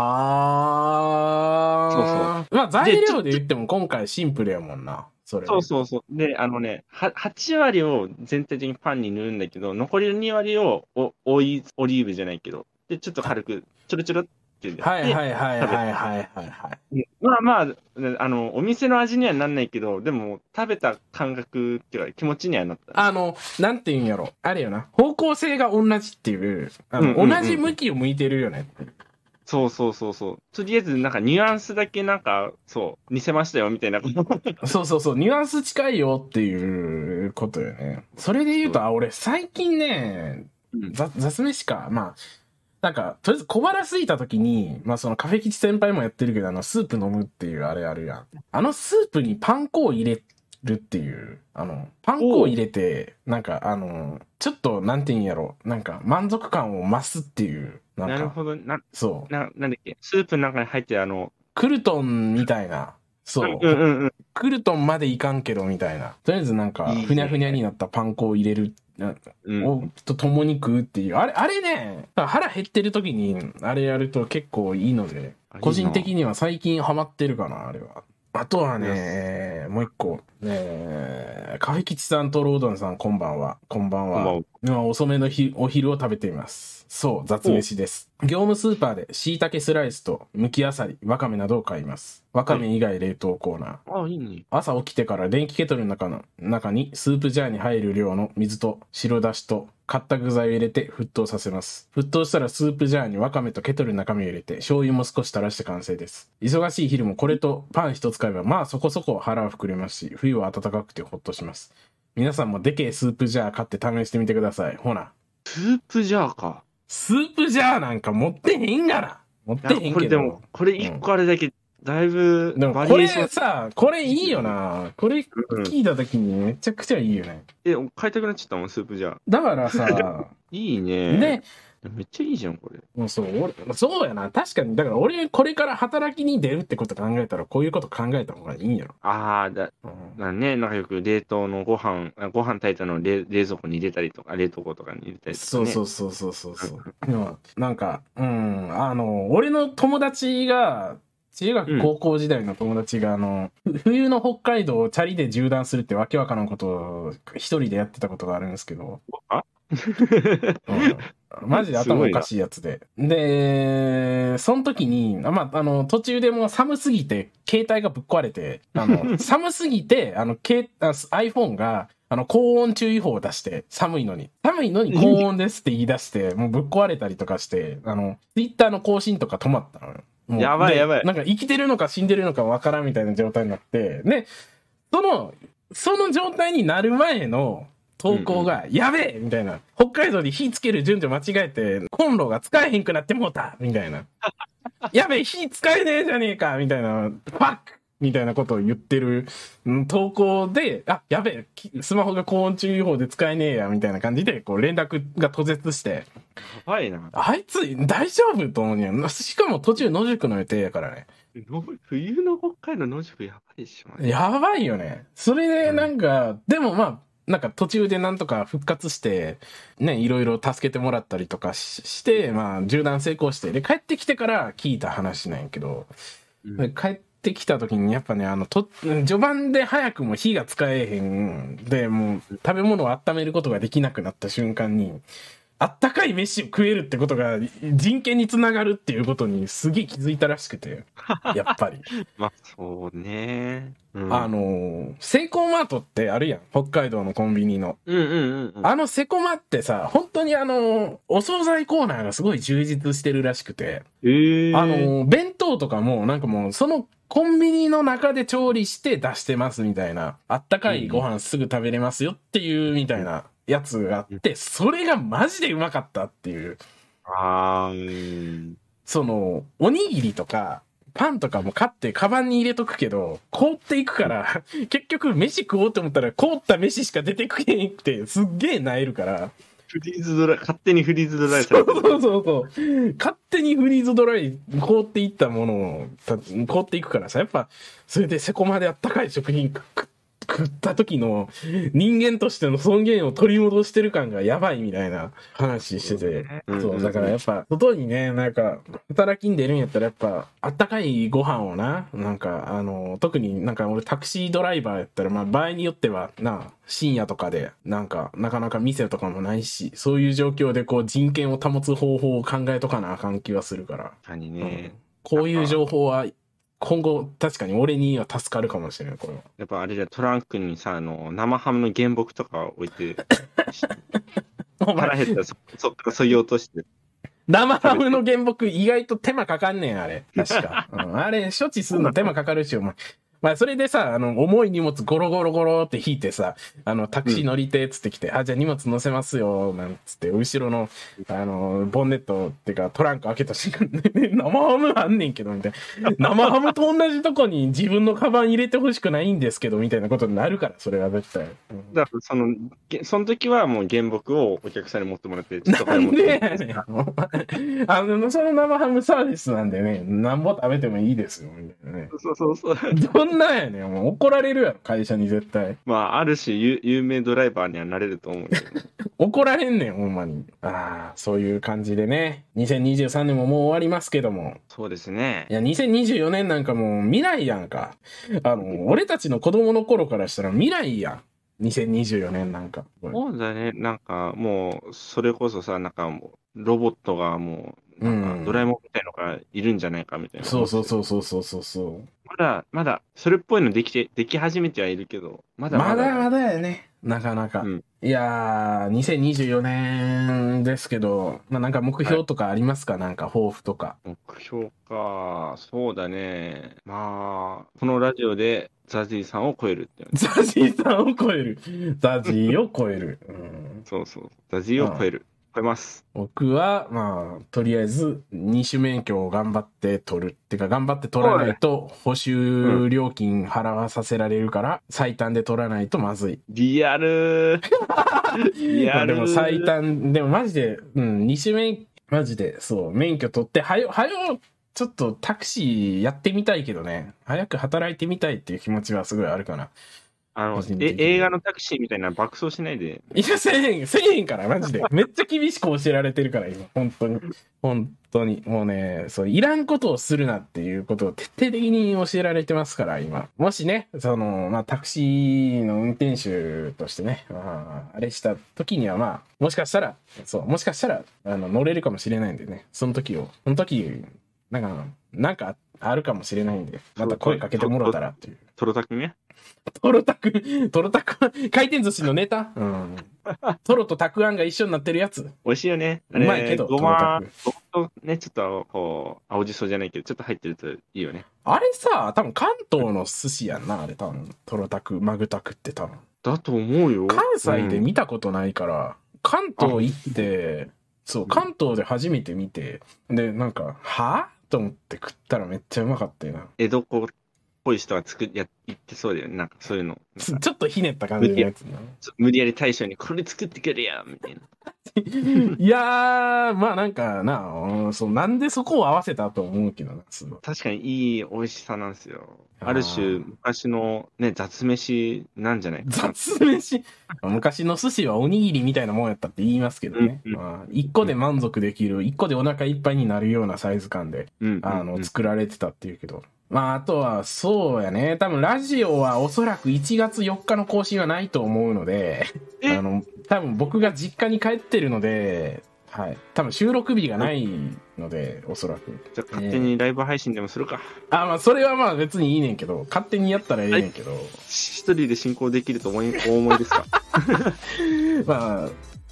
あ。そうそう。まあ材料で言っても今回シンプルやもんな。それ。そうそうそう。で、あのね、は8割を全体的にパンに塗るんだけど、残りの2割をおオイオリーブじゃないけど、で、ちょっと軽く、ちょろちょろってやって、はいはいはいはいはいはいはい。でまあまあ、ねあの、お店の味にはなんないけど、でも、食べた感覚っていうか、気持ちにはなった。あの、なんて言うんやろ。あれよな。方向性が同じっていう、あの、うんうんうん同じ向きを向いてるよね。そうそうそうそう。とりあえず、なんかニュアンスだけなんか、そう、似せましたよ、みたいなこと。[LAUGHS] そうそうそう、ニュアンス近いよっていうことよね。それで言うと、あ、俺最近ね、雑飯か。まあ、なんか、とりあえず小腹空いた時に、まあそのカフェ吉先輩もやってるけど、あの、スープ飲むっていうあれあるやん。あのスープにパン粉を入れるっていう、あの、パン粉を入れて、なんかあの、ちょっと、なんて言うんやろ、なんか満足感を増すっていう、なんか、なるほど。な、そう、な、なんだっけ、スープの中に入ってるあの、クルトンみたいな、そう、うんうんうん。クルトンまでいかんけどみたいな。とりあえずなんかふにゃふにゃになったパン粉を入れる、なうん、をと共に食うっていう。あれ、あれね、腹減ってる時に、あれやると結構いいので個人的には最近ハマってるかな、あれは。あとはね、もう一個、ねカフェ吉さんとロードンさん、こんばんは。こんばんは。こんばんは今遅めのひお昼を食べています。そう、雑飯です。業務スーパーで椎茸スライスと剥きあさり、わかめなどを買います。わかめ以外冷凍コーナー。あ、いいね。朝起きてから電気ケトルの中の中にスープジャーに入る量の水と白だしと買った具材を入れて沸騰させます。沸騰したらスープジャーにわかめとケトルの中身を入れて醤油も少し垂らして完成です。忙しい昼もこれとパン一つ買えばまあそこそこ腹は膨れますし、冬は暖かくてほっとします。皆さんもでけえスープジャー買って試してみてください。ほな。スープジャーか。スープジャーなんか持ってへんがな。持ってへんけどこれでも。、これ一個あれだけ、だいぶ、でもこれバリエーションさ、これいいよな。これうん聞いた時にめちゃくちゃいいよね。え、買いたくなっちゃったもん、スープジャー。だからさ、[LAUGHS] いいね。で、めっちゃいいじゃん、これ。もうそう、俺、そうやな。確かに、だから俺、これから働きに出るってこと考えたら、こういうこと考えた方がいいんやろ。ああ、だ、うんだね、なんかよく冷凍のご飯、あご飯炊いたのを冷冷蔵庫に入れたりとか、冷凍庫とかに入れたりとか、ね。そうそうそうそうそうそう。でもなんか、うん、あの、俺の友達が、中学うん高校時代の友達が、あの、ふ冬の北海道をチャリで縦断するってわけわからんことを一人でやってたことがあるんですけど、あ？うん [LAUGHS] マジで頭おかしいやつで。で、その時に、あまあ、あの、途中でもう寒すぎて、携帯がぶっ壊れて、あの、[LAUGHS] 寒すぎて、あの、iPhone が、あの、高温注意報を出して、寒いのに。寒いのに高温ですって言い出して、もうぶっ壊れたりとかして、あの、Twitter の更新とか止まったのよ。やばいやばいなんか生きてるのか死んでるのかわからんみたいな状態になって、で、その、その状態になる前の投稿が、やべえみたいな。北海道で火つける順序間違えて、コンロが使えへんくなってもうたみたいな。[LAUGHS] やべえ、火使えねえじゃねえかみたいな、ファックみたいなことを言ってるうん投稿で、あ、やべえ、きスマホが高温注意報で使えねえや、みたいな感じで、こう連絡が途絶して、やばいな。あいつ大丈夫と思うにゃ。しかも途中野宿の予定やからね。の冬の北海道野宿やばいでしょ。やばいよね。それでなんか、でもまあ、なんか途中でなんとか復活して、ね、いろいろ助けてもらったりとかしして、まあ、縦断成功して、で、帰ってきてから聞いた話なんやけど、うん。で帰ってきた時にやっぱね、あの、と、序盤で早くも火が使えへんで、もう食べ物を温めることができなくなった瞬間に、あったかい飯を食えるってことが人権につながるっていうことにすげえ気づいたらしくて、[LAUGHS] やっぱり。まあ、そうね。うん、あ、の、セイコーマートってあるやん。北海道のコンビニの。うんうんうんうん。あのセコマってさ、本当にあの、お惣菜コーナーがすごい充実してるらしくて、えー、あ、の、弁当とかもなんかもう、そのコンビニの中で調理して出してますみたいな、あったかいご飯すぐ食べれますよっていうみたいなやつがあって、それがマジでうまかったっていう。あ。その、おにぎりとか、パンとかも買ってカバンに入れとくけど、凍っていくから、結局飯食おうと思ったら凍った飯しか出てくれんくて、すっげえ萎えるから。フリーズドライ、勝手にフリーズドライさそうれてる。そうそうそう。勝手にフリーズドライ、凍っていったものを、た凍っていくからさ、やっぱ、それでセコマであったかい食品食食った時の人間としての尊厳を取り戻してる感がやばいみたいな話してて。うんそう、だからやっぱ、外にね、なんか、働きに出るんやったらやっぱ、あったかいご飯をな、なんか、あの、特になんか俺タクシードライバーやったら、まあ場合によっては、な、深夜とかで、なんか、なかなか店とかもないし、そういう状況でこう人権を保つ方法を考えとかなあかん気はするから、確かにね。こういう情報は、今後、確かに俺には助かるかもしれない、これは。やっぱあれじゃトランクにさ、あの、生ハムの原木とか置いて、お腹前減ったらそ、そっからそぎ落として。生ハムの原木意外と手間かかんねん、あれ。確か。うん、あれ、処置するの手間かかるし、お前。まあ、それでさ、あの、重い荷物ゴロゴロゴロって引いてさ、あの、タクシー乗りて、つってきて、あ、じゃあ荷物乗せますよ、なんつって、後ろの、あの、ボンネットっていうか、トランク開けた瞬間、[LAUGHS] ね生ハムあんねんけど、みたいな。生ハムと同じとこに自分のカバン入れてほしくないんですけど、みたいなことになるから、それは絶対。うんだから、その、げその時はもう原木をお客さんに持ってもらって、ちょっと持ってでやねん。お前あの、その生ハムサービスなんでね、なんぼ食べてもいいですよ、みたいなね。そうそうそう。どんなんやねん、もう怒られるやろ、会社に絶対。まあ、ある種有、有名ドライバーにはなれると思うけど、ね、[LAUGHS] 怒られんねん、ほんまに。ああ、そういう感じでね。2023年ももう終わりますけども。そうですねい。や、2024年なんかもう未来やんか。あの、俺たちの子供の頃からしたら未来やん。2024年なんか。そうだね。なんか、もう、それこそさ、なんかもう、ロボットがもう、なんうんか、ドラえもんみたいのがいるんじゃないかみたいな。そうそうそうそうそうそうそう。まだ、まだ、それっぽいのできて、でき始めてはいるけど、まだまだ。まだまだやね。なかなか。うんいやー、2024年ですけど、まあ、なんか目標とかありますか、なんか抱負とか。目標か、そうだね。まあ、このラジオでザジーさんを超えるって。ザジーさんを超える。ザジーを超える。うん、そうそう。ザジーを超える。超えます。僕は、まあ、とりあえず、二種免許を頑張って取る。ってか、頑張って取らないと、補修料金払わさせられるから、最短で取らないとまずい。リアルー。リ [LAUGHS] まあアルー。でも最短、でもマジで、うん、二種免、マジで、そう、免許取って、はよ、はよ、ちょっとタクシーやってみたいけどね、早く働いてみたいっていう気持ちはすごいあるかな。あのえに映画のタクシーみたいな爆走しないで。いや、せえへん、せえへんから、マジで。[LAUGHS] めっちゃ厳しく教えられてるから、今。本当に。本当に。もうね、そう、いらんことをするなっていうことを徹底的に教えられてますから、今。もしね、その、まあ、タクシーの運転手としてね、まあ、あれした時には、まあ、もしかしたら、そう、もしかしたら、あの、乗れるかもしれないんでね、その時を、その時、なんか、なんかあるかもしれないんで、また声かけてもらったらっていう。トロタクね。トロタク、トロタク、回転寿司のネタ？うん。トロとタクアンが一緒になってるやつ。美味しいよね。うまいけどごまごまとね、ちょっと、こう、青じそじゃないけど、ちょっと入ってるといいよね。あれさ、多分関東の寿司やんな、あれ多分。トロタク、マグタクって多分。だと思うよ。関西で見たことないから、関東行って、そう、関東で初めて見て、で、なんか、は？と思って食ったらめっちゃうまかったよな。江戸っ子っぽい人が作っや言ってそうだよね。なんかそういうの。ちょっとひねった感じのやつな。無理やり大将にこれ作ってくれやみたいな。[LAUGHS] いやー、まあなんかな、うんそう、なんでそこを合わせたと思うけどな。確かにいい美味しさなんですよ。ある種、昔のね、雑飯なんじゃないかな。雑飯？[LAUGHS] 昔の寿司はおにぎりみたいなもんやったって言いますけどね。うんうんまあ、一個で満足できる、一個でお腹いっぱいになるようなサイズ感で、うん。あの、うんうん作られてたっていうけど。まあ、あとは、そうやね。多分、ラジオはおそらく1月4日の更新はないと思うので、え？あの、多分僕が実家に帰ってるので、はい。多分収録日がないので、おそらく。じゃあ勝手にライブ配信でもするか。あ、まあ、それはまあ別にいいねんけど、勝手にやったらええねんけど、一人で進行できると思い、[LAUGHS] お思いですか？[LAUGHS] まあ、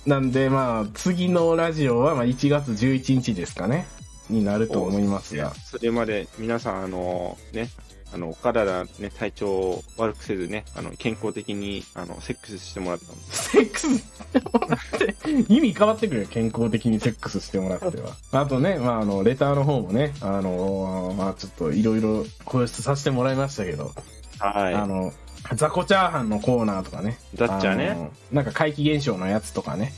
なんでまあ、次のラジオはまあ1月11日ですかね。になると思いますが。それまで皆さん、あの、ね、あの、お体ね、体調を悪くせずね、あの、健康的に、あの、セックスしてもらった。セックスしてもらって、意味変わってくるよ、健康的にセックスしてもらっては。あとね、まあ、あの、レターの方もね、あの、まあ、ちょっといろいろ放出させてもらいましたけど、あはの、雑魚チャーハンのコーナーとかね。い。だっちゃあね。の。なんか怪奇現象のやつとかね。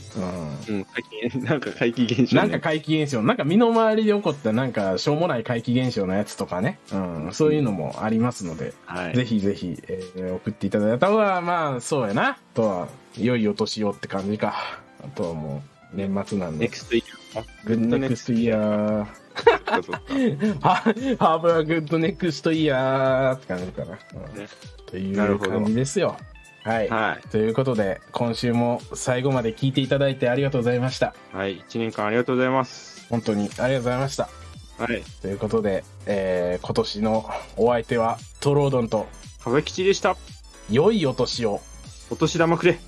うん。うん、[LAUGHS] なんか怪奇現象、ね。なんか怪奇現象、なんか身の回りで起こったなんかしょうもない怪奇現象のやつとかね。うん。そういうのもありますので、はい。ぜひぜひ、えー送っていただいた方が、まあ、そうやな。あとは、良いお年をって感じか。あとはもう、年末なんで。 Next year。Good next year。Have [LAUGHS] a good next year って感じかな。うんねという感じですよ。はい。はい。ということで、今週も最後まで聞いていただいてありがとうございました。はい。一年間ありがとうございます。本当にありがとうございました。はい。ということで、えー今年のお相手はトロードンと、かべきちでした。良いお年を。お年玉くれ。